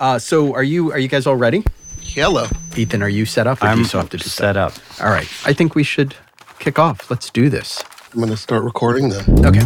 Uh, so are you are you guys all ready? Hello. Ethan, are you set up? Or do I'm you still have to do set up. All right. I think we should kick off. Let's do this. I'm going to start recording then. Okay.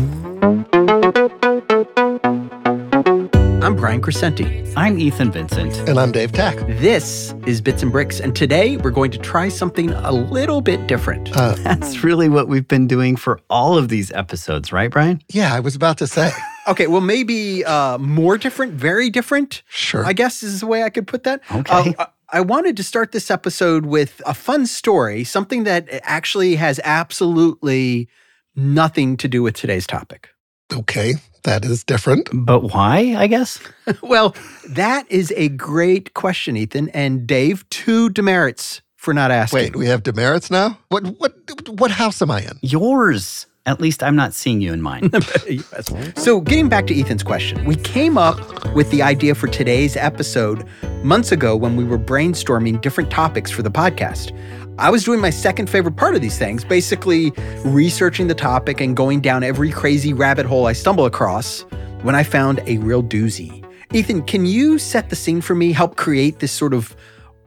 I'm Brian Crecente. I'm Ethan Vincent. And I'm Dave Tach. This is Bits and Bricks, and today we're going to try something a little bit different. Uh, That's really what we've been doing for all of these episodes, right, Brian? yeah, I was about to say. Okay, well, maybe uh, more different, very different. Sure. I guess is the way I could put that. Okay. Uh, I wanted to start this episode with a fun story, something that actually has absolutely nothing to do with today's topic. okay, that is different. But why, I guess? Well, that is a great question, Ethan. And Dave, two demerits for not asking. Wait, we have demerits now? What what what house am I in? Yours. At least I'm not seeing you in mine. Yes. So, getting back to Ethan's question, we came up with the idea for today's episode months ago when we were brainstorming different topics for the podcast. I was doing my second favorite part of these things, basically researching the topic and going down every crazy rabbit hole I stumble across when I found a real doozy. Ethan, can you set the scene for me, help create this sort of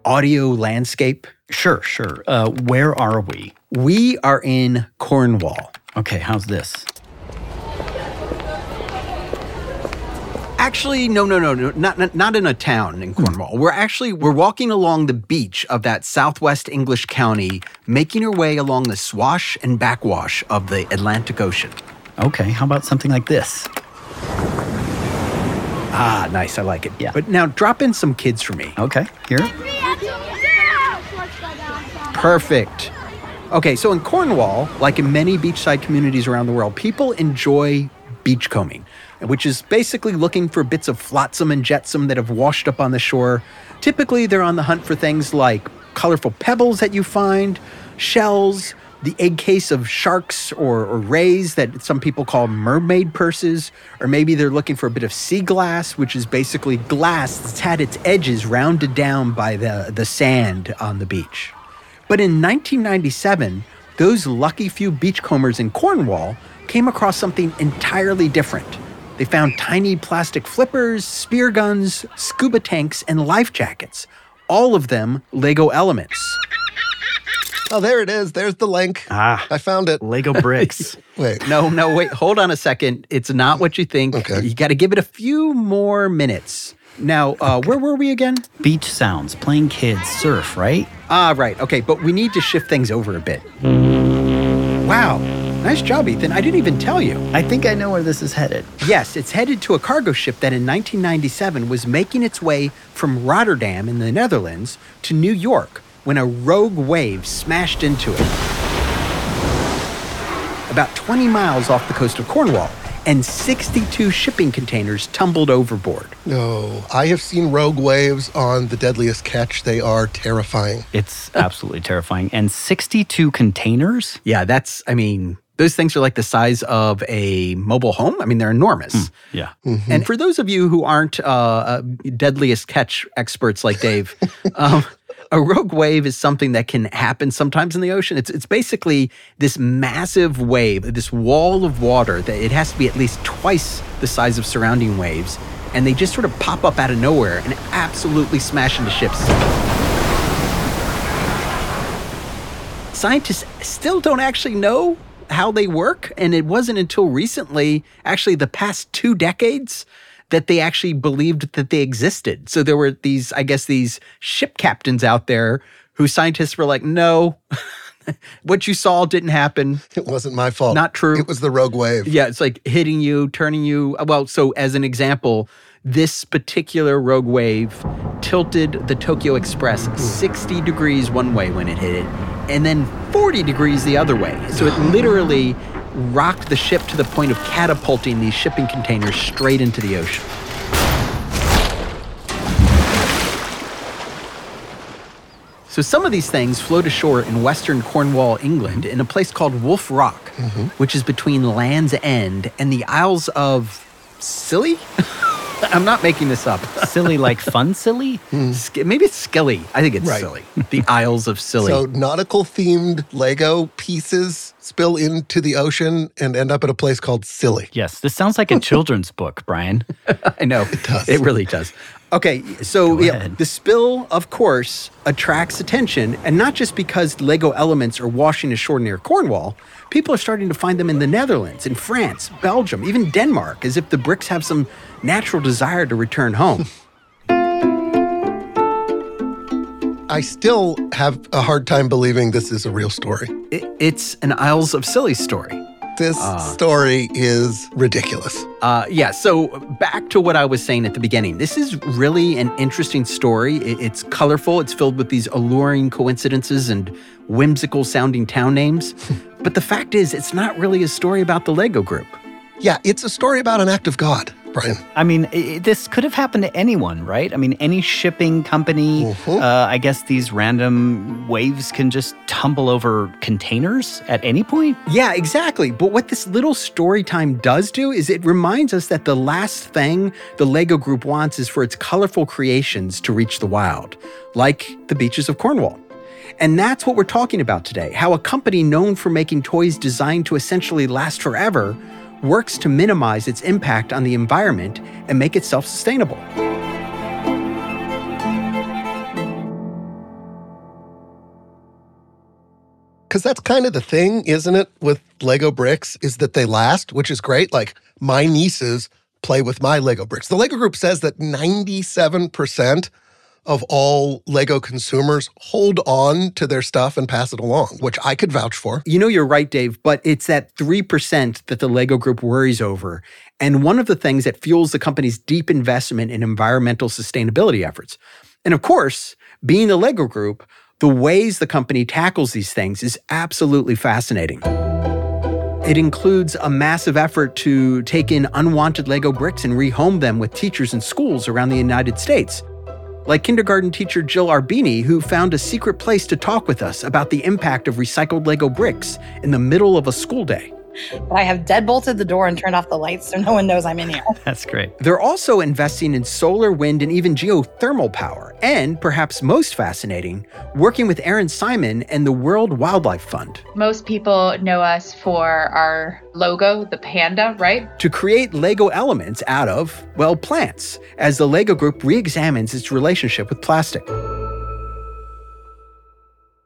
audio landscape? sure, sure. Uh, where are we? We are in Cornwall. Okay, how's this? Actually, no, no, no, no, not, not not in a town in Cornwall. We're actually we're walking along the beach of that southwest English county, making our way along the swash and backwash of the Atlantic Ocean. Okay, how about something like this? Ah, nice, I like it. Yeah. But now drop in some kids for me. Okay, here. Perfect. Okay, so in Cornwall, like in many beachside communities around the world, people enjoy beachcombing, which is basically looking for bits of flotsam and jetsam that have washed up on the shore. Typically, they're on the hunt for things like colorful pebbles that you find, shells, the egg case of sharks or, or rays that some people call mermaid purses, or maybe they're looking for a bit of sea glass, which is basically glass that's had its edges rounded down by the, the sand on the beach. But in 1997, those lucky few beachcombers in Cornwall came across something entirely different. They found tiny plastic flippers, spear guns, scuba tanks, and life jackets, all of them Lego elements. Oh, there it is. There's the link. Ah, I found it. Lego bricks. Wait. No, no, wait, hold on a second. It's not what you think. Okay. You got to give it a few more minutes. Now, uh, where were we again? Beach sounds, playing kids, surf, right? Ah, right. Okay, but we need to shift things over a bit. Wow. Nice job, Ethan. I didn't even tell you. I think I know where this is headed. Yes, it's headed to a cargo ship that in 1997 was making its way from Rotterdam in the Netherlands to New York when a rogue wave smashed into it. About 20 miles off the coast of Cornwall, and 62 shipping containers tumbled overboard. No, I have seen rogue waves on the deadliest catch. They are terrifying. It's absolutely terrifying. And 62 containers? Yeah, that's, I mean, those things are like the size of a mobile home. I mean, they're enormous. Yeah. And for those of you who aren't uh, uh, deadliest catch experts like Dave, um, a rogue wave is something that can happen sometimes in the ocean. It's it's basically this massive wave, this wall of water that it has to be at least twice the size of surrounding waves, and they just sort of pop up out of nowhere and absolutely smash into ships. Scientists still don't actually know how they work, and it wasn't until recently, actually the past two decades, that they actually believed that they existed. So there were these, I guess, these ship captains out there who scientists were like, no, what you saw didn't happen. It wasn't my fault. Not true. It was the rogue wave. Yeah, it's like hitting you, turning you. Well, so as an example, this particular rogue wave tilted the Tokio Express hmm. 60 degrees one way when it hit it, and then 40 degrees the other way. So it literally rocked the ship to the point of catapulting these shipping containers straight into the ocean. So some of these things float ashore in western Cornwall, England, in a place called Wolf Rock, mm-hmm. which is between Land's End and the Isles of Scilly. I'm not making this up. Silly like fun silly? Hmm. Sk- Maybe it's Skilly. I think it's Right. Silly. The Isles of Scilly. So nautical themed Lego pieces spill into the ocean and end up at a place called Silly. Yes, this sounds like a children's book, Brian. I know. It does. It really does. Okay, so Go yeah, ahead. the spill, of course, attracts attention, and not just because Lego elements are washing ashore near Cornwall. People are starting to find them in the Netherlands, in France, Belgium, even Denmark, as if the bricks have some natural desire to return home. I still have a hard time believing this is a real story. It- it's an Isles of Silly story. This story is ridiculous. Uh, yeah, so back to what I was saying at the beginning. This is really an interesting story. It- it's colorful, it's filled with these alluring coincidences and whimsical sounding town names. but the fact is, it's not really a story about the Lego group. Yeah, it's a story about an act of God, Brian. I mean, i i- this could have happened to anyone, right? I mean, any shipping company. Mhm. Uh, I guess these random waves can just tumble over containers at any point. Yeah, exactly. But what this little story time does do is it reminds us that the last thing the Lego group wants is for its colorful creations to reach the wild, like the beaches of Cornwall. And that's what we're talking about today how a company known for making toys designed to essentially last forever works to minimize its impact on the environment and make it self sustainable. Because that's kind of the thing, isn't it, with Lego bricks, is that they last, which is great. Like my nieces play with my Lego bricks. The Lego group says that 97% of all Lego consumers hold on to their stuff and pass it along, which I could vouch for. You know, you're right, Dave, but it's that 3% that the Lego group worries over. And one of the things that fuels the company's deep investment in environmental sustainability efforts. And of course, being the Lego group, the ways the company tackles these things is absolutely fascinating. It includes a massive effort to take in unwanted Lego bricks and rehome them with teachers in schools around the United States. Like kindergarten teacher Jill Arbini, who found a secret place to talk with us about the impact of recycled Lego bricks in the middle of a school day. But I have deadbolted the door and turned off the lights so no one knows I'm in here. That's great. They're also investing in solar, wind, and even geothermal power. And perhaps most fascinating, working with Erin Simon and the World Wildlife Fund Most people know us for our logo, the panda, right? to create Lego elements out of, well, plants, as the Lego group re examines its relationship with plastic.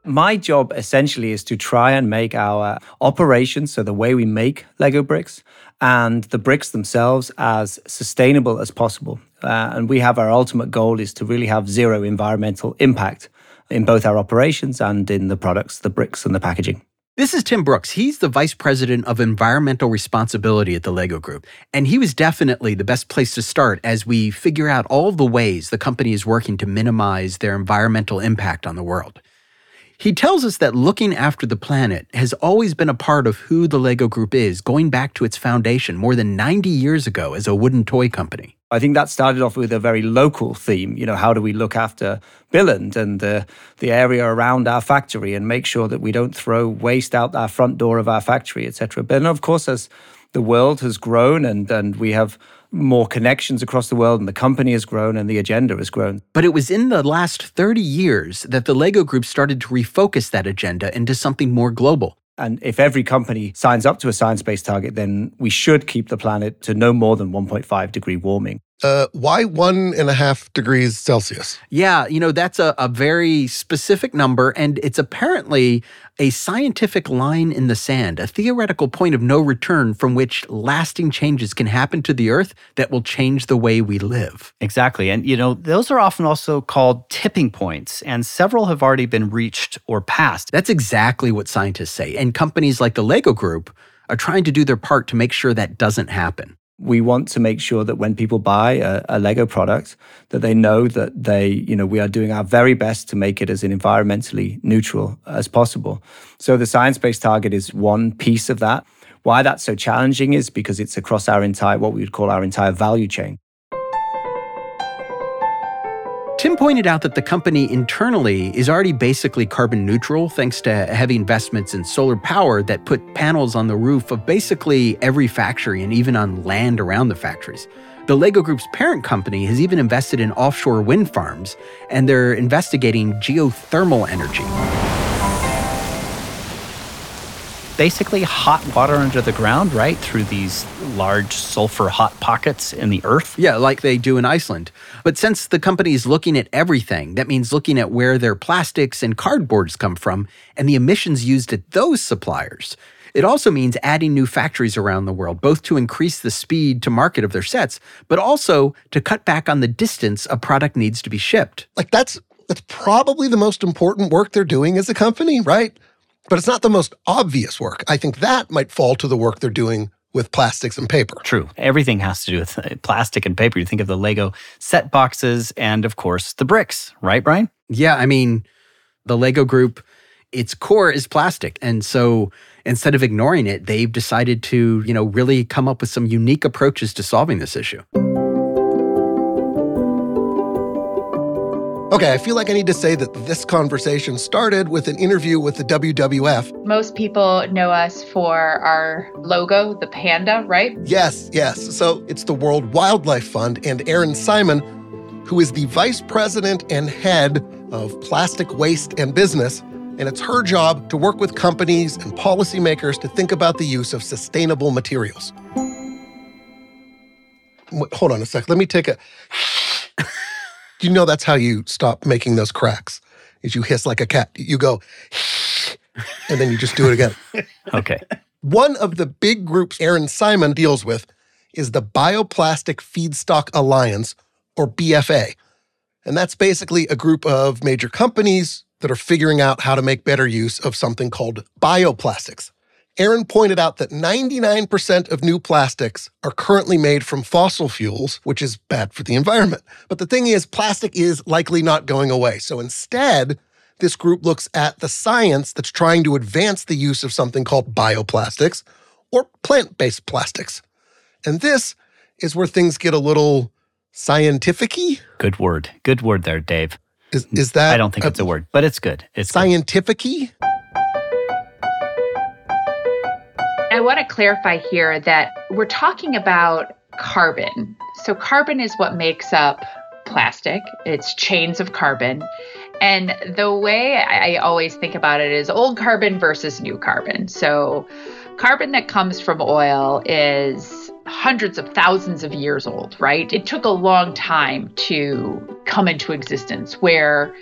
My job essentially is to try and make our operations, so the way we make Lego bricks, and the bricks themselves as sustainable as possible. Uh, and we have our ultimate goal is to really have zero environmental impact in both our operations and in the products, the bricks and the packaging. This is Tim Brooks. He's the vice president of environmental responsibility at the Lego Group. And he was definitely the best place to start as we figure out all the ways the company is working to minimize their environmental impact on the world. He tells us that looking after the planet has always been a part of who the Lego Group is, going back to its foundation more than 90 years ago as a wooden toy company. I think that started off with a very local theme. You know, how do we look after Billund and the, the area around our factory and make sure that we don't throw waste out our front door of our factory, etc. But then, of course, as the world has grown and, and we have more connections across the world and the company has grown and the agenda has grown. But it was in the last 30 years that the Lego Group started to refocus that agenda into something more global. And if every company signs up to a science based target, then we should keep the planet to no more than 1.5 degree warming. Uh, why one and a half degrees Celsius? Yeah, you know, that's a, a very specific number, and it's apparently a scientific line in the sand, a theoretical point of no return from which lasting changes can happen to the Earth that will change the way we live. Exactly. And, you know, those are often also called tipping points, and several have already been reached or passed. That's exactly what scientists say, and companies like the Lego Group are trying to do their part to make sure that doesn't happen. We want to make sure that when people buy a, a Lego product, that they know that they, you know, we are doing our very best to make it as environmentally neutral as possible. So the science-based target is one piece of that. Why that's so challenging is because it's across our entire, what we would call our entire value chain. Tim pointed out that the company internally is already basically carbon neutral thanks to heavy investments in solar power that put panels on the roof of basically every factory and even on land around the factories. The Lego Group's parent company has even invested in offshore wind farms, and they're investigating geothermal energy. Basically hot water under the ground, right? Through these large sulfur hot pockets in the earth. Yeah, like they do in Iceland. But since the company is looking at everything, that means looking at where their plastics and cardboards come from and the emissions used at those suppliers. It also means adding new factories around the world, both to increase the speed to market of their sets, but also to cut back on the distance a product needs to be shipped. Like that's that's probably the most important work they're doing as a company, right? But it's not the most obvious work. I think that might fall to the work they're doing with plastics and paper. True. Everything has to do with uh, plastic and paper. You think of the Lego set boxes and, of course, the bricks, right, Brian? Yeah, I mean, the Lego group, its core is plastic. And so instead of ignoring it, they've decided to, you know, really come up with some unique approaches to solving this issue. Okay, I feel like I need to say that this conversation started with an interview with the WWF. Most people know us for our logo, the panda, right? Yes, yes. So it's the World Wildlife Fund and Erin Simon, who is the vice president and head of plastic waste and business. And it's her job to work with companies and policymakers to think about the use of sustainable materials. Wait, hold on a sec. Let me take a. you know that's how you stop making those cracks? Is you hiss like a cat. You go, and then you just do it again. Okay. One of the big groups Erin Simon deals with is the Bioplastic Feedstock Alliance, or BFA. And that's basically a group of major companies that are figuring out how to make better use of something called bioplastics. Erin pointed out that 99% of new plastics are currently made from fossil fuels, which is bad for the environment. But the thing is, plastic is likely not going away. So instead, this group looks at the science that's trying to advance the use of something called bioplastics or plant based plastics. And this is where things get a little scientific y. Good word. Good word there, Dave. Is, is that? I don't think it's a word, but it's good. It's. Scientific I want to clarify here that we're talking about carbon. So, carbon is what makes up plastic, it's chains of carbon. And the way I always think about it is old carbon versus new carbon. So, carbon that comes from oil is hundreds of thousands of years old, right? It took a long time to come into existence where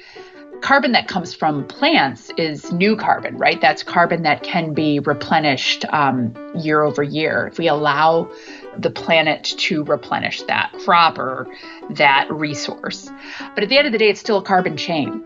carbon that comes from plants is new carbon, right? That's carbon that can be replenished um, year over year. If we allow the planet to replenish that crop or that resource. But at the end of the day, it's still a carbon chain.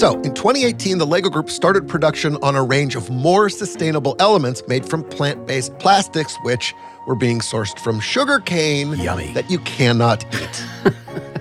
So, in 2018, the LEGO Group started production on a range of more sustainable elements made from plant based plastics, which were being sourced from sugarcane Yummy. that you cannot eat.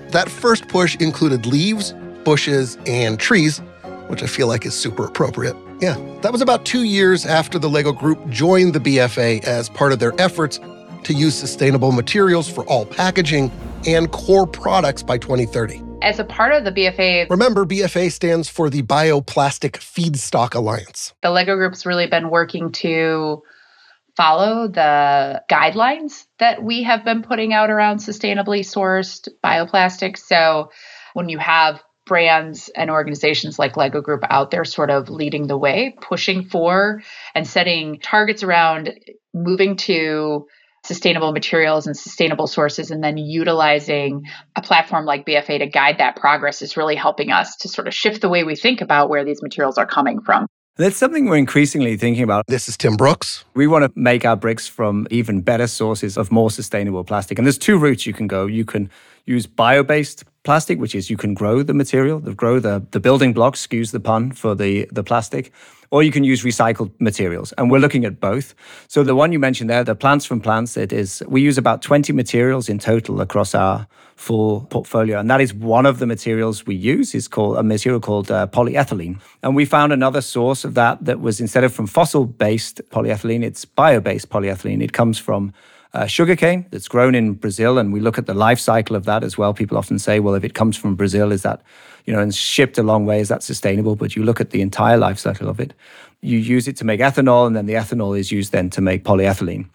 that first push included leaves, bushes, and trees, which I feel like is super appropriate. Yeah, that was about two years after the LEGO Group joined the BFA as part of their efforts to use sustainable materials for all packaging and core products by 2030. As a part of the BFA, Remember, BFA stands for the Bioplastic Feedstock Alliance. the LEGO Group's really been working to follow the guidelines that we have been putting out around sustainably sourced bioplastics. So when you have brands and organizations like Lego Group out there sort of leading the way, pushing for and setting targets around moving to sustainable materials and sustainable sources and then utilizing a platform like BFA to guide that progress is really helping us to sort of shift the way we think about where these materials are coming from. That's something we're increasingly thinking about. This is Tim Brooks. We want to make our bricks from even better sources of more sustainable plastic. And there's two routes you can go. You can use bio based plastic, which is you can grow the material, the, grow the, the building blocks, excuse the pun, for the, the plastic, or you can use recycled materials. And we're looking at both. So the one you mentioned there, the plants from plants, it is we use about 20 materials in total across our full portfolio. And that is one of the materials we use is called a material called uh, polyethylene. And we found another source of that that was instead of from fossil based polyethylene, it's bio based polyethylene. It comes from uh, sugarcane that's grown in Brazil, and we look at the life cycle of that as well. People often say, well, if it comes from Brazil, is that, you know, and shipped a long way, is that sustainable? But you look at the entire life cycle of it. You use it to make ethanol, and then the ethanol is used then to make polyethylene.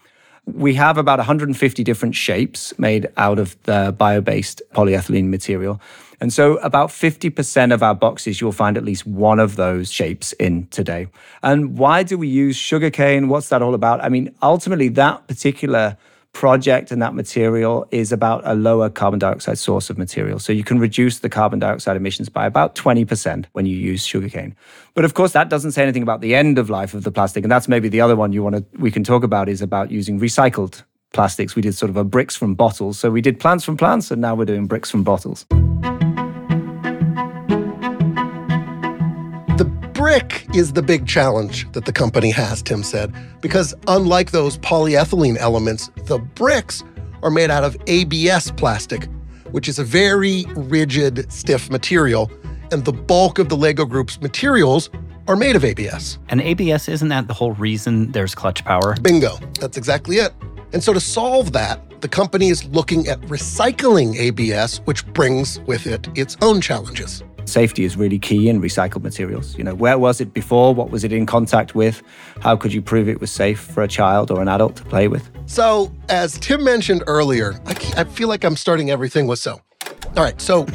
We have about 150 different shapes made out of the bio based polyethylene material. And so, about 50% of our boxes, you'll find at least one of those shapes in today. And why do we use sugarcane? What's that all about? I mean, ultimately, that particular project and that material is about a lower carbon dioxide source of material. So you can reduce the carbon dioxide emissions by about 20% when you use sugarcane. But of course, that doesn't say anything about the end of life of the plastic. And that's maybe the other one you want to we can talk about is about using recycled plastics. We did sort of a bricks from bottles. So we did plants from plants, and now we're doing bricks from bottles. Brick is the big challenge that the company has, Tim said, because unlike those polyethylene elements, the bricks are made out of ABS plastic, which is a very rigid, stiff material. And the bulk of the Lego Group's materials are made of ABS. And ABS, isn't that the whole reason there's clutch power? Bingo. That's exactly it. And so to solve that, the company is looking at recycling ABS, which brings with it its own challenges. Safety is really key in recycled materials. You know, where was it before? What was it in contact with? How could you prove it was safe for a child or an adult to play with? So, as Tim mentioned earlier, I, I feel like I'm starting everything with so. All right, so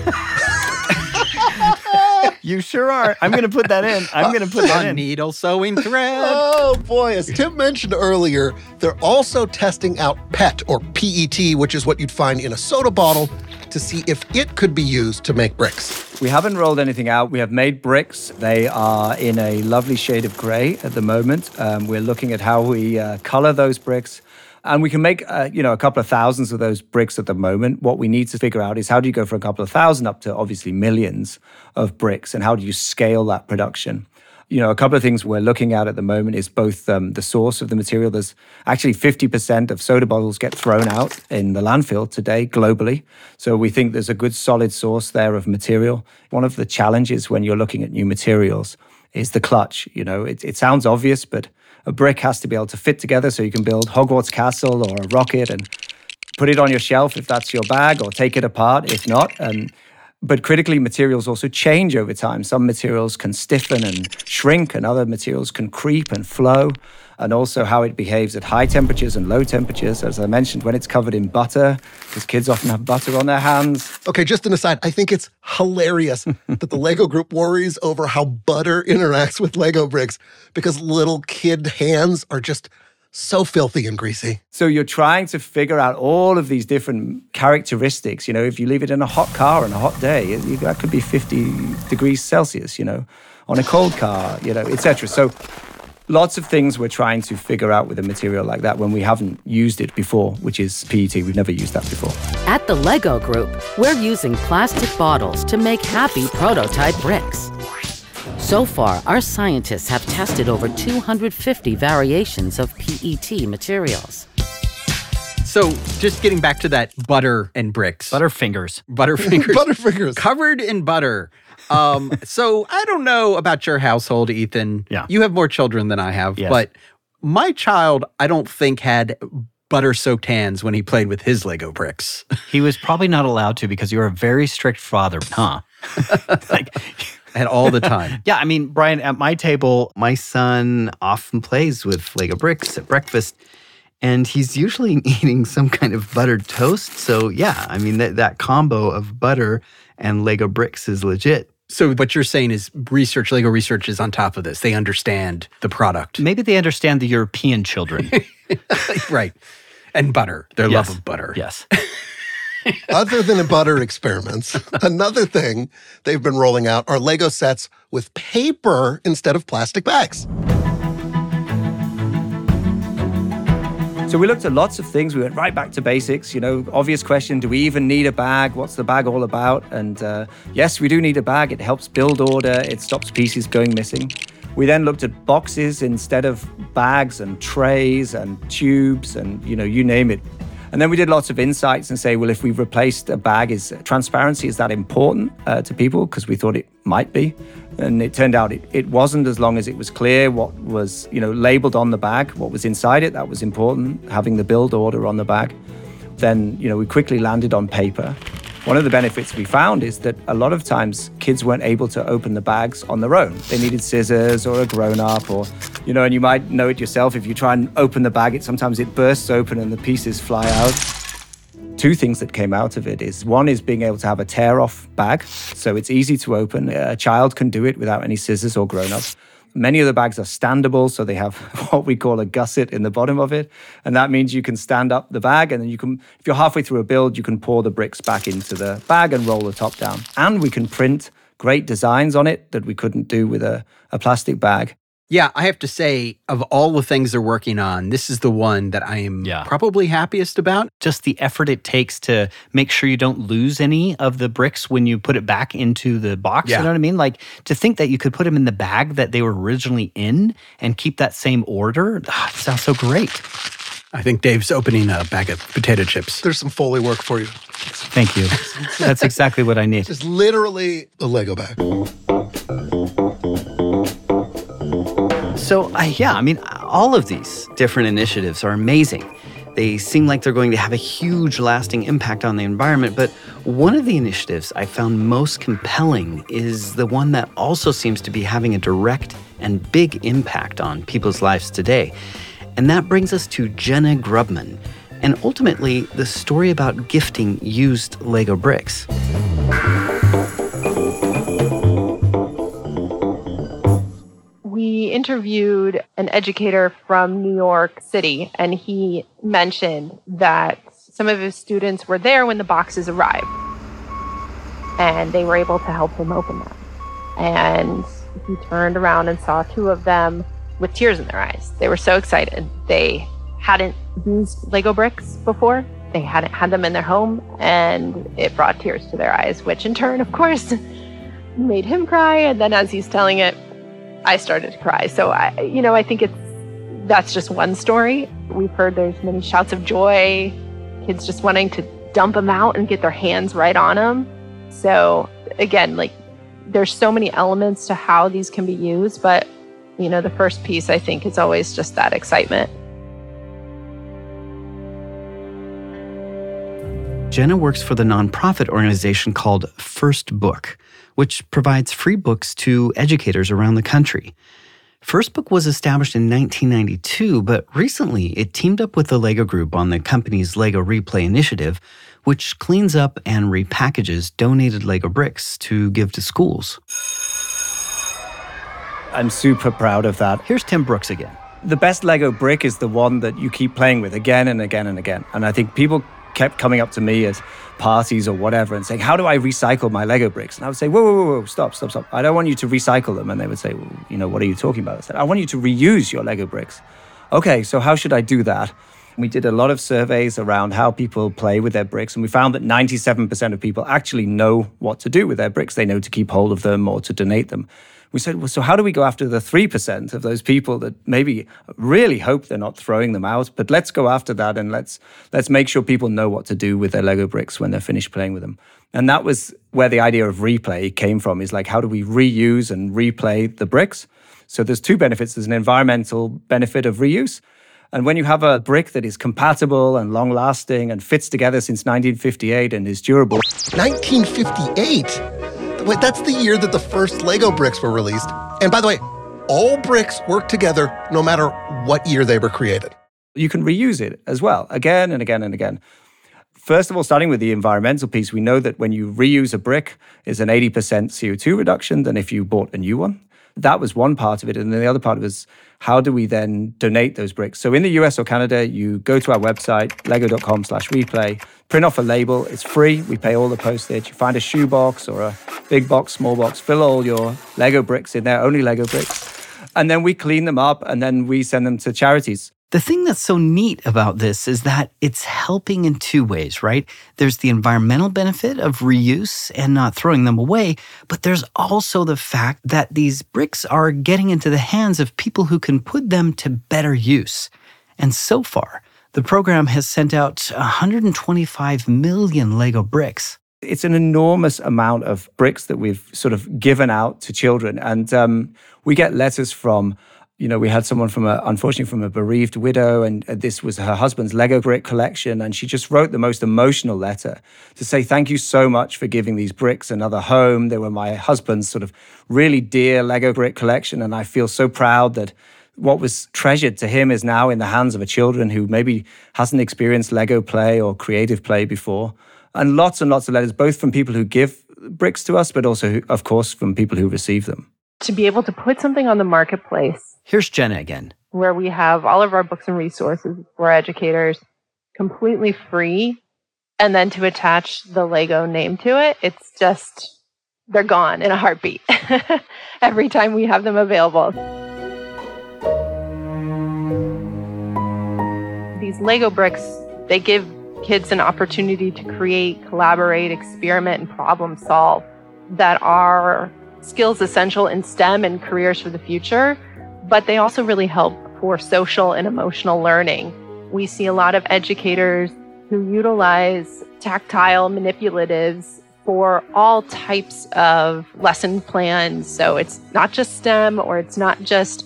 You sure are. I'm going to put that in. I'm going to put that in. needle sewing thread. Oh boy, as Tim mentioned earlier, they're also testing out PET or PET, which is what you'd find in a soda bottle, to see if it could be used to make bricks. We haven't rolled anything out. We have made bricks. They are in a lovely shade of gray at the moment. Um, we're looking at how we uh, color those bricks. And we can make, uh, you know, a couple of thousands of those bricks at the moment. What we need to figure out is how do you go from a couple of thousand up to obviously millions of bricks, and how do you scale that production? You know, a couple of things we're looking at at the moment is both um, the source of the material. There's actually 50% of soda bottles get thrown out in the landfill today globally. So we think there's a good solid source there of material. One of the challenges when you're looking at new materials is the clutch. You know, it, it sounds obvious, but a brick has to be able to fit together so you can build Hogwarts Castle or a rocket and put it on your shelf if that's your bag, or take it apart if not. And but critically, materials also change over time. Some materials can stiffen and shrink, and other materials can creep and flow. And also how it behaves at high temperatures and low temperatures. As I mentioned, when it's covered in butter, because kids often have butter on their hands. Okay, just an aside, I think it's hilarious that the Lego group worries over how butter interacts with Lego bricks because little kid hands are just so filthy and greasy. So you're trying to figure out all of these different characteristics. You know, if you leave it in a hot car on a hot day, it, that could be 50 degrees Celsius. You know, on a cold car, you know, etc. So lots of things we're trying to figure out with a material like that when we haven't used it before, which is PET. We've never used that before. At the Lego Group, we're using plastic bottles to make happy prototype bricks. So far, our scientists have tested over 250 variations of PET materials. So, just getting back to that butter and bricks. Butterfingers. Butterfingers. Butterfingers. Covered in butter. Um, so, I don't know about your household, Ethan. Yeah. You have more children than I have, Yes. but my child, I don't think had butter soaked hands when he played with his Lego bricks. He was probably not allowed to because you're a very strict father, huh? like, and all the time. Yeah, I mean, Brian, at my table, my son often plays with Lego bricks at breakfast, and he's usually eating some kind of buttered toast. So, yeah, I mean, that, that combo of butter and Lego bricks is legit. So, what you're saying is research, Lego research is on top of this. They understand the product. maybe they understand the European children. right. And butter, their Yes. love of butter. yes. Other than butter experiments, another thing they've been rolling out are Lego sets with paper instead of plastic bags. So we looked at lots of things. We went right back to basics. You know, obvious question: Do we even need a bag? What's the bag all about? And uh, yes, we do need a bag. It helps build order. It stops pieces going missing. We then looked at boxes instead of bags and trays and tubes and you know you name it. And then we did lots of insights and say, well, if we replaced a bag, is transparency is that important uh, to people? Because we thought it might be, and it turned out it, it wasn't. As long as it was clear what was you know labeled on the bag, what was inside it, that was important. Having the build order on the bag. Then you know we quickly landed on paper. One of the benefits we found is that a lot of times kids weren't able to open the bags on their own. They needed scissors or a grown up, or You know, and you might know it yourself if you try and open the bag, it sometimes it bursts open and the pieces fly out. Two things that came out of it is one is being able to have a tear off bag. So it's easy to open. A child can do it without any scissors or grown ups. Many of the bags are standable, so they have what we call a gusset in the bottom of it. And that means you can stand up the bag and then you can, if you're halfway through a build, you can pour the bricks back into the bag and roll the top down. And we can print great designs on it that we couldn't do with a, a plastic bag. Yeah, I have to say, of all the things they're working on, this is the one that I am Yeah. probably happiest about. Just the effort it takes to make sure you don't lose any of the bricks when you put it back into the box. Yeah. You know what I mean? Like to think that you could put them in the bag that they were originally in and keep that same order. it sounds so great. I think Dave's opening a bag of potato chips. There's some Foley work for you. Thank you. That's exactly what I need. It's literally a Lego bag. So, uh, yeah, I mean, all of these different initiatives are amazing. They seem like they're going to have a huge lasting impact on the environment, but one of the initiatives I found most compelling is the one that also seems to be having a direct and big impact on people's lives today. And that brings us to Jenna Grubman, and ultimately the story about gifting used Lego bricks. Interviewed an educator from New York City, and he mentioned that some of his students were there when the boxes arrived, and they were able to help him open them. And he turned around and saw two of them with tears in their eyes. They were so excited. They hadn't used Lego bricks before. They hadn't had them in their home, and it brought tears to their eyes, which in turn, of course, made him cry. And then as he's telling it, I started to cry. So I, you know, I think it's that's just one story. We've heard there's many shouts of joy, kids just wanting to dump them out and get their hands right on them. So again, like there's so many elements to how these can be used, but you know, the first piece I think is always just that excitement. Jenna works for the nonprofit organization called First Book, which provides free books to educators around the country. First Book was established in 1992, but recently it teamed up with the Lego Group on the company's Lego Replay initiative, which cleans up and repackages donated Lego bricks to give to schools. I'm super proud of that. Here's Tim Brooks again. The best Lego brick is the one that you keep playing with again and again and again. And I think people kept coming up to me at parties or whatever and saying, How do I recycle my Lego bricks? And I would say, Whoa, whoa, whoa, whoa, stop, stop, stop. I don't want you to recycle them. And they would say, well, You know, what are you talking about? I said, I want you to reuse your Lego bricks. Okay, so how should I do that? We did a lot of surveys around how people play with their bricks, and we found that 97% of people actually know what to do with their bricks. They know to keep hold of them or to donate them. We said, well, so how do we go after the 3% of those people that maybe really hope they're not throwing them out? But let's go after that and let's let's make sure people know what to do with their Lego bricks when they're finished playing with them. And that was where the idea of replay came from, is like how do we reuse and replay the bricks? So there's two benefits. There's an environmental benefit of reuse. And when you have a brick that is compatible and long lasting and fits together since 1958 and is durable, 1958. Wait, that's the year that the first Lego bricks were released. And by the way, all bricks work together no matter what year they were created. you can reuse it as well, again and again and again. First of all, starting with the environmental piece, we know that when you reuse a brick, it's an 80% CO2 reduction than if you bought a new one. That was one part of it. And then the other part was how do we then donate those bricks? So in the US or Canada, you go to our website, lego.com slash replay, print off a label. It's free. We pay all the postage. You find a shoebox or a big box, small box, fill all your Lego bricks in there, only Lego bricks. And then we clean them up and then we send them to charities. The thing that's so neat about this is that it's helping in two ways, right? There's the environmental benefit of reuse and not throwing them away, but there's also the fact that these bricks are getting into the hands of people who can put them to better use. And so far, the program has sent out 125 million Lego bricks. It's an enormous amount of bricks that we've sort of given out to children. And um, we get letters from, you know, we had someone from a, unfortunately, from a bereaved widow, and uh, this was her husband's Lego brick collection. And she just wrote the most emotional letter to say, Thank you so much for giving these bricks another home. They were my husband's sort of really dear Lego brick collection. And I feel so proud that what was treasured to him is now in the hands of a children who maybe hasn't experienced Lego play or creative play before. And lots and lots of letters, both from people who give bricks to us, but also, of course, from people who receive them. To be able to put something on the marketplace Here's Jenna again. where we have all of our books and resources for educators completely free and then to attach the Lego name to it, it's just they're gone in a heartbeat every time we have them available. These Lego bricks, they give kids an opportunity to create, collaborate, experiment, and problem solve that are skills essential in STEM and careers for the future, but they also really help for social and emotional learning. We see a lot of educators who utilize tactile manipulatives for all types of lesson plans. So it's not just STEM or it's not just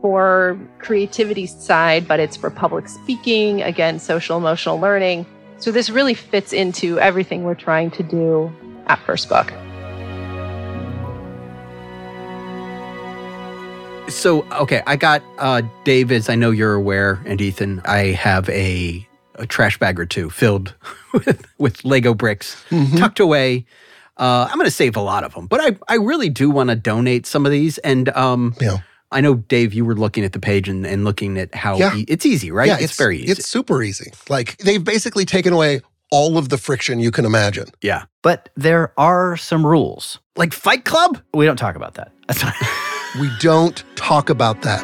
for creativity side, but it's for public speaking, again, social emotional learning. So this really fits into everything we're trying to do at First Book. So, okay, I got uh, Dave, as I know you're aware, and Ethan, I have a, a trash bag or two filled with, with Lego bricks tucked away. Uh, I'm going to save a lot of them, but I, I really do want to donate some of these. And um, Yeah. I know, Dave, you were looking at the page and, and looking at how Yeah. e- it's easy, right? Yeah, it's, very easy. It's super easy. Like they've basically taken away all of the friction you can imagine. yeah. But there are some rules. Like Fight Club? We don't talk about that. We don't talk about that.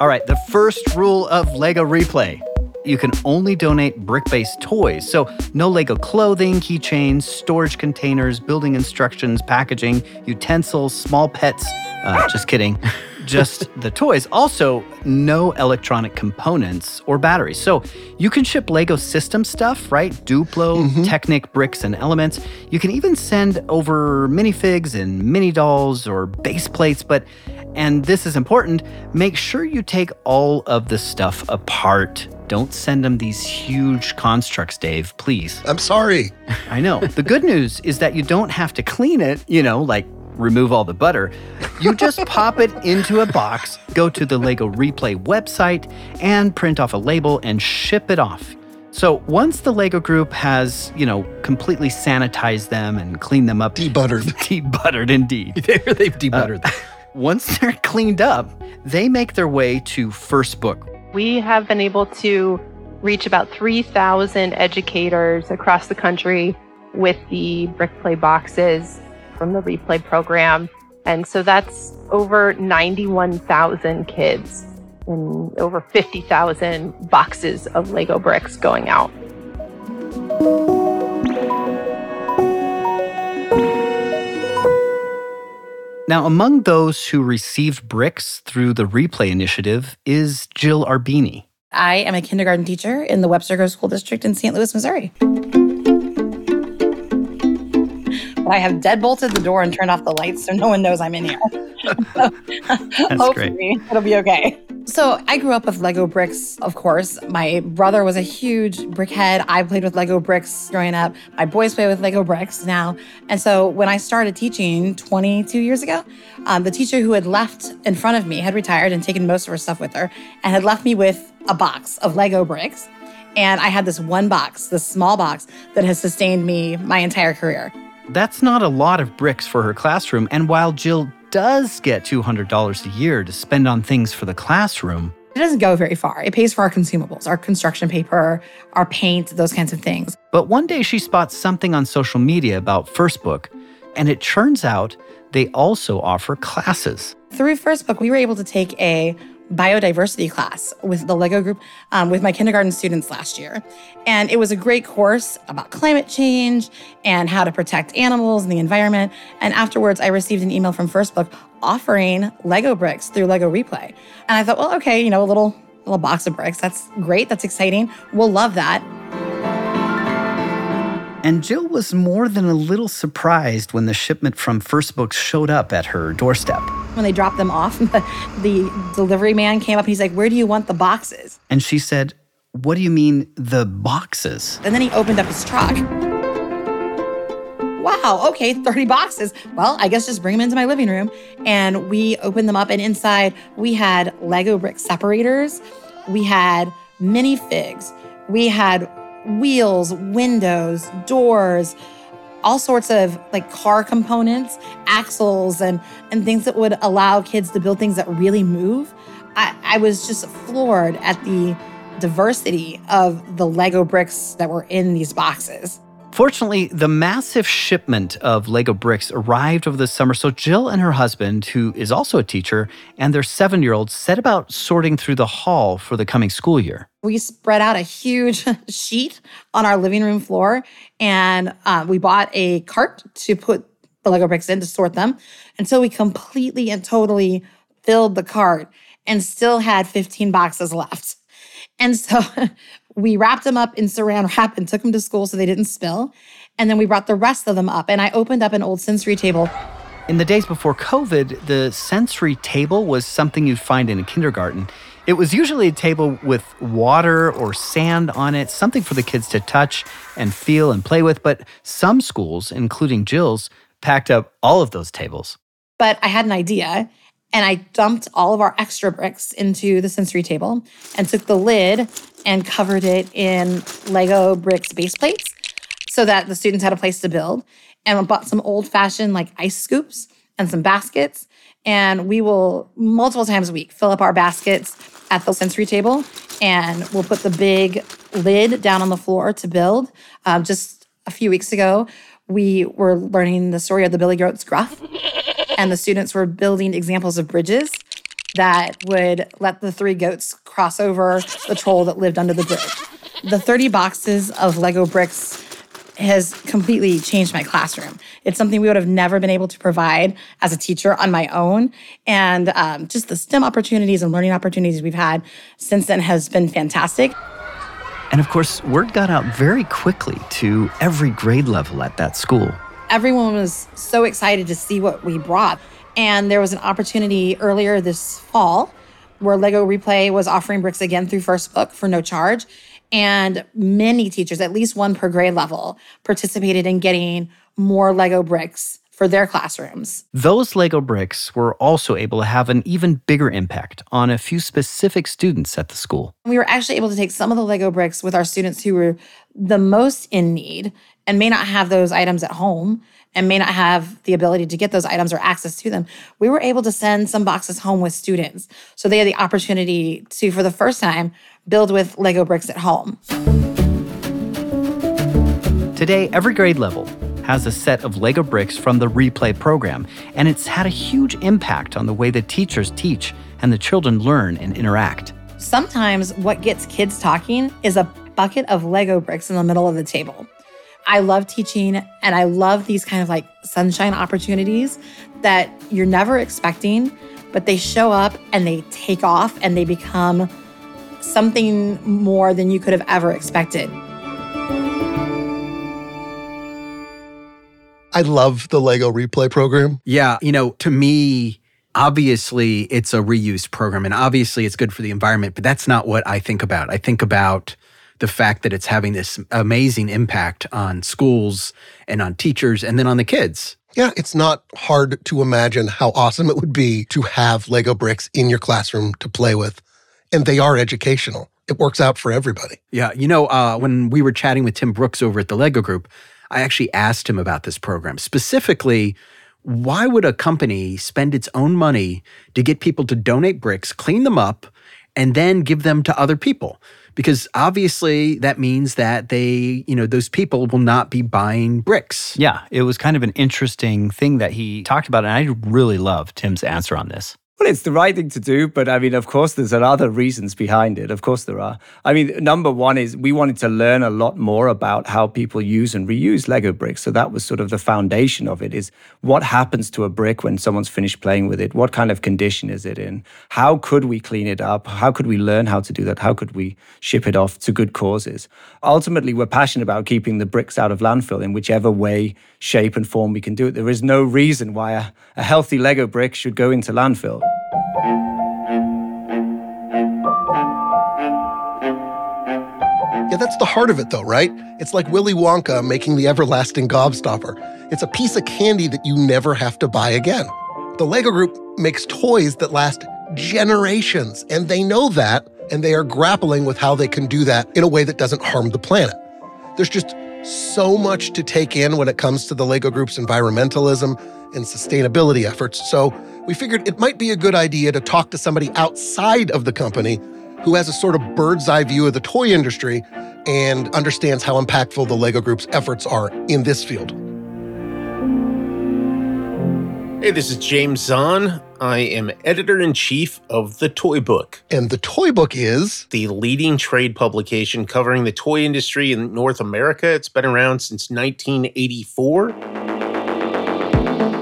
All right, the first rule of Lego Replay. You can only donate brick based toys. So, no Lego clothing, keychains, storage containers, building instructions, packaging, utensils, small pets. Uh, just kidding. Just the toys. Also, no electronic components or batteries. So, you can ship Lego system stuff, right? Duplo, mm-hmm. Technic bricks and elements. You can even send over minifigs and mini dolls or base plates, but and this is important, make sure you take all of the stuff apart. Don't send them these huge constructs, Dave, please. I'm sorry. I know. the good news is that you don't have to clean it, you know, like remove all the butter. You just pop it into a box, go to the Lego Replay website, and print off a label and ship it off. So once the Lego group has, you know, completely sanitized them and cleaned them up, Debuttered. debuttered indeed. They've uh, debuttered them. Once they're cleaned up, they make their way to First Book. We have been able to reach about 3,000 educators across the country with the brick play boxes from the replay program. And so that's over 91,000 kids and over 50,000 boxes of Lego bricks going out. Now, among those who received bricks through the Replay initiative is Jill Arbini. I am a kindergarten teacher in the Webster Grove School District in St. Louis, Missouri. But I have deadbolted the door and turned off the lights so no one knows I'm in here. Hopefully, it'll be okay. So I grew up with Lego bricks, of course. My brother was a huge brickhead. I played with Lego bricks growing up. My boys play with Lego bricks now. And so when I started teaching 22 years ago, um, the teacher who had left in front of me had retired and taken most of her stuff with her and had left me with a box of Lego bricks. And I had this one box, this small box that has sustained me my entire career. That's not a lot of bricks for her classroom, and while Jill does get $200 a year to spend on things for the classroom, It doesn't go very far. It pays for our consumables, our construction paper, our paint, those kinds of things. but one day she spots something on social media about First Book, and it turns out they also offer classes. Through First Book, we were able to take a biodiversity class with the Lego group um, with my kindergarten students last year. And it was a great course about climate change and how to protect animals and the environment. And afterwards, I received an email from First Book offering Lego bricks through Lego Replay. And I thought, well, okay, you know, a little little box of bricks. That's great. That's exciting. We'll love that. And Jill was more than a little surprised when the shipment from First Books showed up at her doorstep. When they dropped them off, the, the delivery man came up and he's like, Where do you want the boxes? And she said, What do you mean, the boxes? And then he opened up his truck. Wow, okay, 30 boxes. Well, I guess just bring them into my living room. And we opened them up, and inside we had Lego brick separators, we had minifigs, we had wheels, windows, doors, all sorts of like car components, axles, and and things that would allow kids to build things that really move. I, I was just floored at the diversity of the Lego bricks that were in these boxes. Fortunately, the massive shipment of Lego bricks arrived over the summer, so Jill and her husband, who is also a teacher, and their seven year old set about sorting through the haul for the coming school year. We spread out a huge sheet on our living room floor, and uh, we bought a cart to put the Lego bricks in to sort them until we completely and totally filled the cart and still had 15 boxes left. And so we wrapped them up in saran wrap and took them to school so they didn't spill. And then we brought the rest of them up. And I opened up an old sensory table. In the days before COVID, the sensory table was something you'd find in a kindergarten. It was usually a table with water or sand on it, something for the kids to touch and feel and play with. But some schools, including Jill's, packed up all of those tables. But I had an idea and I dumped all of our extra bricks into the sensory table and took the lid and covered it in Lego bricks base plates so that the students had a place to build. And I bought some old fashioned like ice scoops and some baskets. And we will multiple times a week fill up our baskets at the sensory table and we'll put the big lid down on the floor to build. Um, just a few weeks ago, we were learning the story of the Billy Goat's Gruff, and the students were building examples of bridges that would let the three goats cross over the troll that lived under the bridge. The 30 boxes of Lego bricks has completely changed my classroom. It's something we would have never been able to provide as a teacher on my own. And um, just the STEM opportunities and learning opportunities we've had since then has been fantastic. And of course, word got out very quickly to every grade level at that school. Everyone was so excited to see what we brought. And there was an opportunity earlier this fall where Lego Replay was offering bricks again through First Book for no charge. And many teachers, at least one per grade level, participated in getting more Lego bricks for their classrooms. Those Lego bricks were also able to have an even bigger impact on a few specific students at the school. We were actually able to take some of the Lego bricks with our students who were the most in need and may not have those items at home and may not have the ability to get those items or access to them. We were able to send some boxes home with students. So they had the opportunity to, for the first time, build with Lego bricks at home. Today, every grade level has a set of Lego bricks from the Replay program, and it's had a huge impact on the way the teachers teach and the children learn and interact. Sometimes what gets kids talking is a bucket of Lego bricks in the middle of the table. I love teaching and I love these kind of like sunshine opportunities that you're never expecting, but they show up and they take off and they become something more than you could have ever expected. I love the Lego replay program. Yeah, you know, to me, obviously it's a reuse program and obviously it's good for the environment, but that's not what I think about. I think about the fact that it's having this amazing impact on schools and on teachers and then on the kids. Yeah, it's not hard to imagine how awesome it would be to have Lego bricks in your classroom to play with. And they are educational. It works out for everybody. Yeah, you know, uh, when we were chatting with Tim Brooks over at the Lego Group, I actually asked him about this program. Specifically, why would a company spend its own money to get people to donate bricks, clean them up, and then give them to other people? Because obviously that means that they, you know, those people will not be buying bricks. Yeah, it was kind of an interesting thing that he talked about, and I really love Tim's answer on this. Well, it's the right thing to do, but I mean, of course, there's other reasons behind it. Of course, there are. I mean, number one is we wanted to learn a lot more about how people use and reuse Lego bricks. So that was sort of the foundation of it: is what happens to a brick when someone's finished playing with it? What kind of condition is it in? How could we clean it up? How could we learn how to do that? How could we ship it off to good causes? Ultimately, we're passionate about keeping the bricks out of landfill in whichever way, shape, and form we can do it. There is no reason why a, a healthy Lego brick should go into landfill. Yeah, That's the heart of it, though, right? It's like Willy Wonka making the everlasting gobstopper. It's a piece of candy that you never have to buy again. The Lego Group makes toys that last generations, and they know that, and they are grappling with how they can do that in a way that doesn't harm the planet. There's just so much to take in when it comes to the Lego Group's environmentalism and sustainability efforts. So we figured it might be a good idea to talk to somebody outside of the company who has a sort of bird's eye view of the toy industry and understands how impactful the Lego Group's efforts are in this field. Hey, this is James Zahn. I am editor in chief of The Toy Book. And The Toy Book is the leading trade publication covering the toy industry in North America. It's been around since 1984.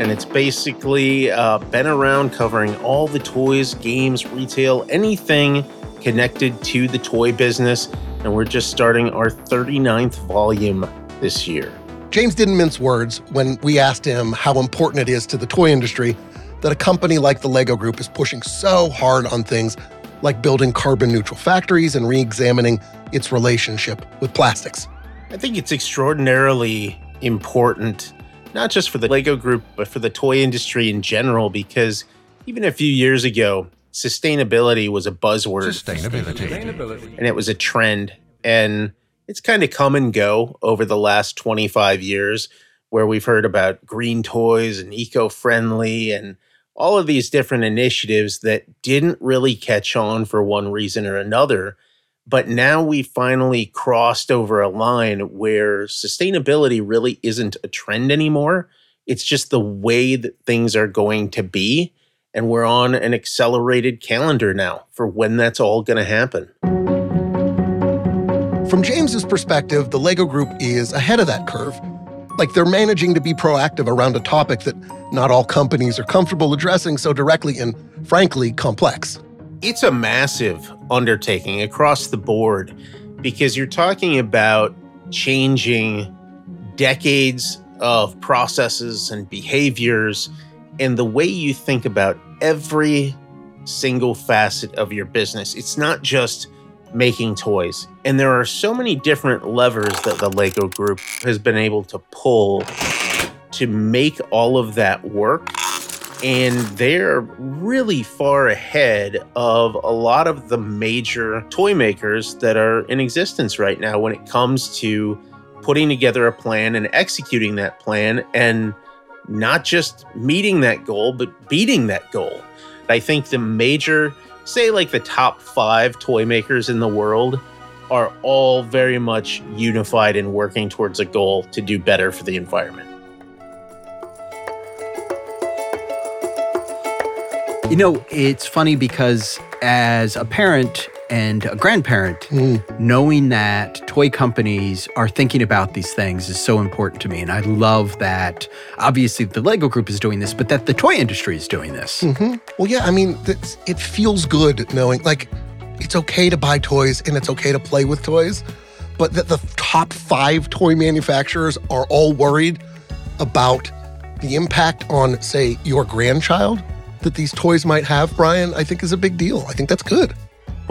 And it's basically uh, been around covering all the toys, games, retail, anything connected to the toy business. And we're just starting our 39th volume this year. James didn't mince words when we asked him how important it is to the toy industry that a company like the Lego Group is pushing so hard on things like building carbon neutral factories and re examining its relationship with plastics. I think it's extraordinarily important, not just for the Lego Group, but for the toy industry in general, because even a few years ago, sustainability was a buzzword. Sustainability. And it was a trend. And it's kind of come and go over the last 25 years where we've heard about green toys and eco-friendly and all of these different initiatives that didn't really catch on for one reason or another but now we finally crossed over a line where sustainability really isn't a trend anymore it's just the way that things are going to be and we're on an accelerated calendar now for when that's all going to happen. From James's perspective, the Lego Group is ahead of that curve. Like they're managing to be proactive around a topic that not all companies are comfortable addressing so directly and, frankly, complex. It's a massive undertaking across the board because you're talking about changing decades of processes and behaviors and the way you think about every single facet of your business. It's not just making toys. And there are so many different levers that the Lego group has been able to pull to make all of that work. And they're really far ahead of a lot of the major toy makers that are in existence right now when it comes to putting together a plan and executing that plan and not just meeting that goal, but beating that goal. I think the major say like the top five toy makers in the world are all very much unified in working towards a goal to do better for the environment. You know, it's funny because as a parent and a grandparent, mm. knowing that toy companies are thinking about these things is so important to me. And I love that obviously the Lego group is doing this, but that the toy industry is doing this. Mm-hmm. Well, yeah, I mean, it feels good knowing, like, it's okay to buy toys and it's okay to play with toys, but that the top five toy manufacturers are all worried about the impact on, say, your grandchild that these toys might have, Brian, I think is a big deal. I think that's good.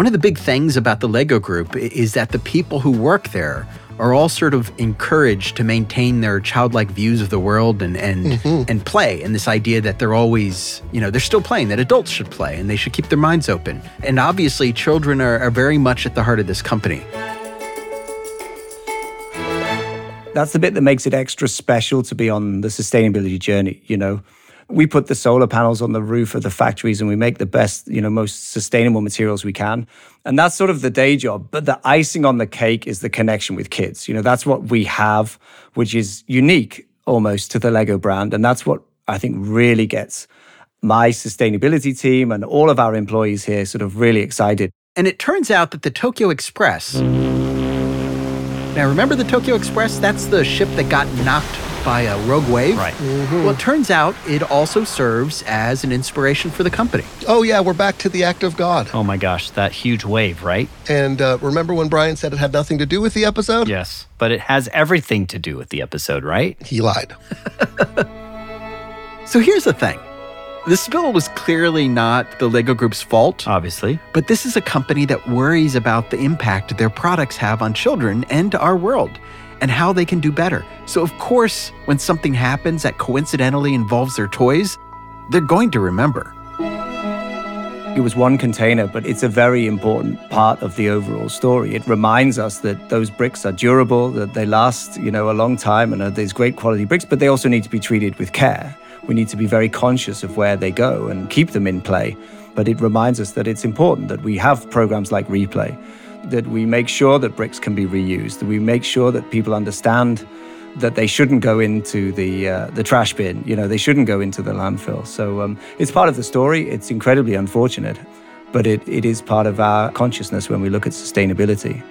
One of the big things about the Lego group is that the people who work there are all sort of encouraged to maintain their childlike views of the world and and mm-hmm. and play and this idea that they're always you know they're still playing that adults should play and they should keep their minds open. And obviously children are, are very much at the heart of this company. That's the bit that makes it extra special to be on the sustainability journey you know we put the solar panels on the roof of the factories and we make the best, you know, most sustainable materials we can. And that's sort of the day job. But the icing on the cake is the connection with kids. You know, that's what we have, which is unique almost to the Lego brand. And that's what I think really gets my sustainability team and all of our employees here sort of really excited. And it turns out that the Tokio Express. Now, remember the Tokio Express? That's the ship that got knocked by a rogue wave. Right. Mm-hmm. Well, it turns out it also serves as an inspiration for the company. Oh, yeah, we're back to the act of God. Oh my gosh, that huge wave, right? And uh, remember when Brian said it had nothing to do with the episode? Yes, but it has everything to do with the episode, right? He lied. so here's the thing The spill was clearly not the Lego Group's fault, Obviously. but this is a company that worries about the impact their products have on children and our world and how they can do better. So, of course, when something happens that coincidentally involves their toys, they're going to remember. It was one container, but it's a very important part of the overall story. It reminds us that those bricks are durable, that they last, you know, a long time and are these great quality bricks, but they also need to be treated with care. We need to be very conscious of where they go and keep them in play. But it reminds us that it's important that we have programs like Replay, that we make sure that bricks can be reused, that we make sure that people understand that they shouldn't go into the uh, the trash bin. You know, they shouldn't go into the landfill. So um, it's part of the story. It's incredibly unfortunate, but it, it is part of our consciousness when we look at sustainability.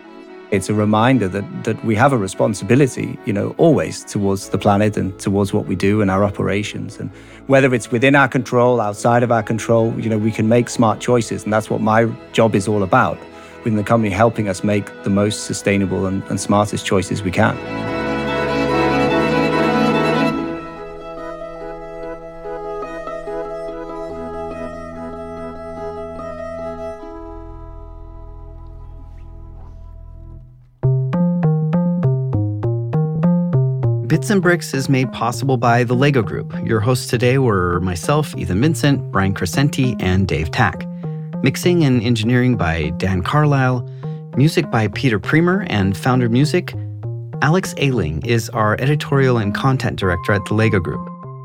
It's a reminder that that we have a responsibility, you know, always towards the planet and towards what we do and our operations. And whether it's within our control, outside of our control, you know, we can make smart choices, and that's what my job is all about. Within the company, helping us make the most sustainable and, and smartest choices we can. Bits and Bricks is made possible by the Lego Group. Your hosts today were myself, Ethan Vincent, Brian Crecente, and Dave Tach. Mixing and engineering by Dan Carlisle. Music by Peter Premer and Founder Music. Alex Ailing is our editorial and content director at the Lego Group.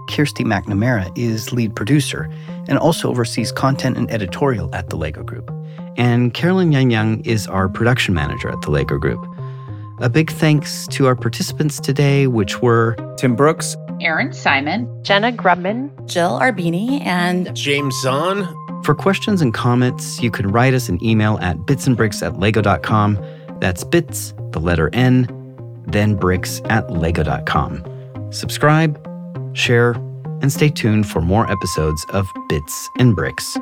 Kirsty McNamara is lead producer and also oversees content and editorial at the Lego Group. And Carolyn Yang Yang is our production manager at the Lego Group. A big thanks to our participants today, which were Tim Brooks, Erin Simon, Jenna Grubman, Jill Arbini, and James Zahn. For questions and comments, you can write us an email at bitsnbricks at lego.com. That's bits, the letter N, then bricks at lego.com. Subscribe, share, and stay tuned for more episodes of Bits and Bricks.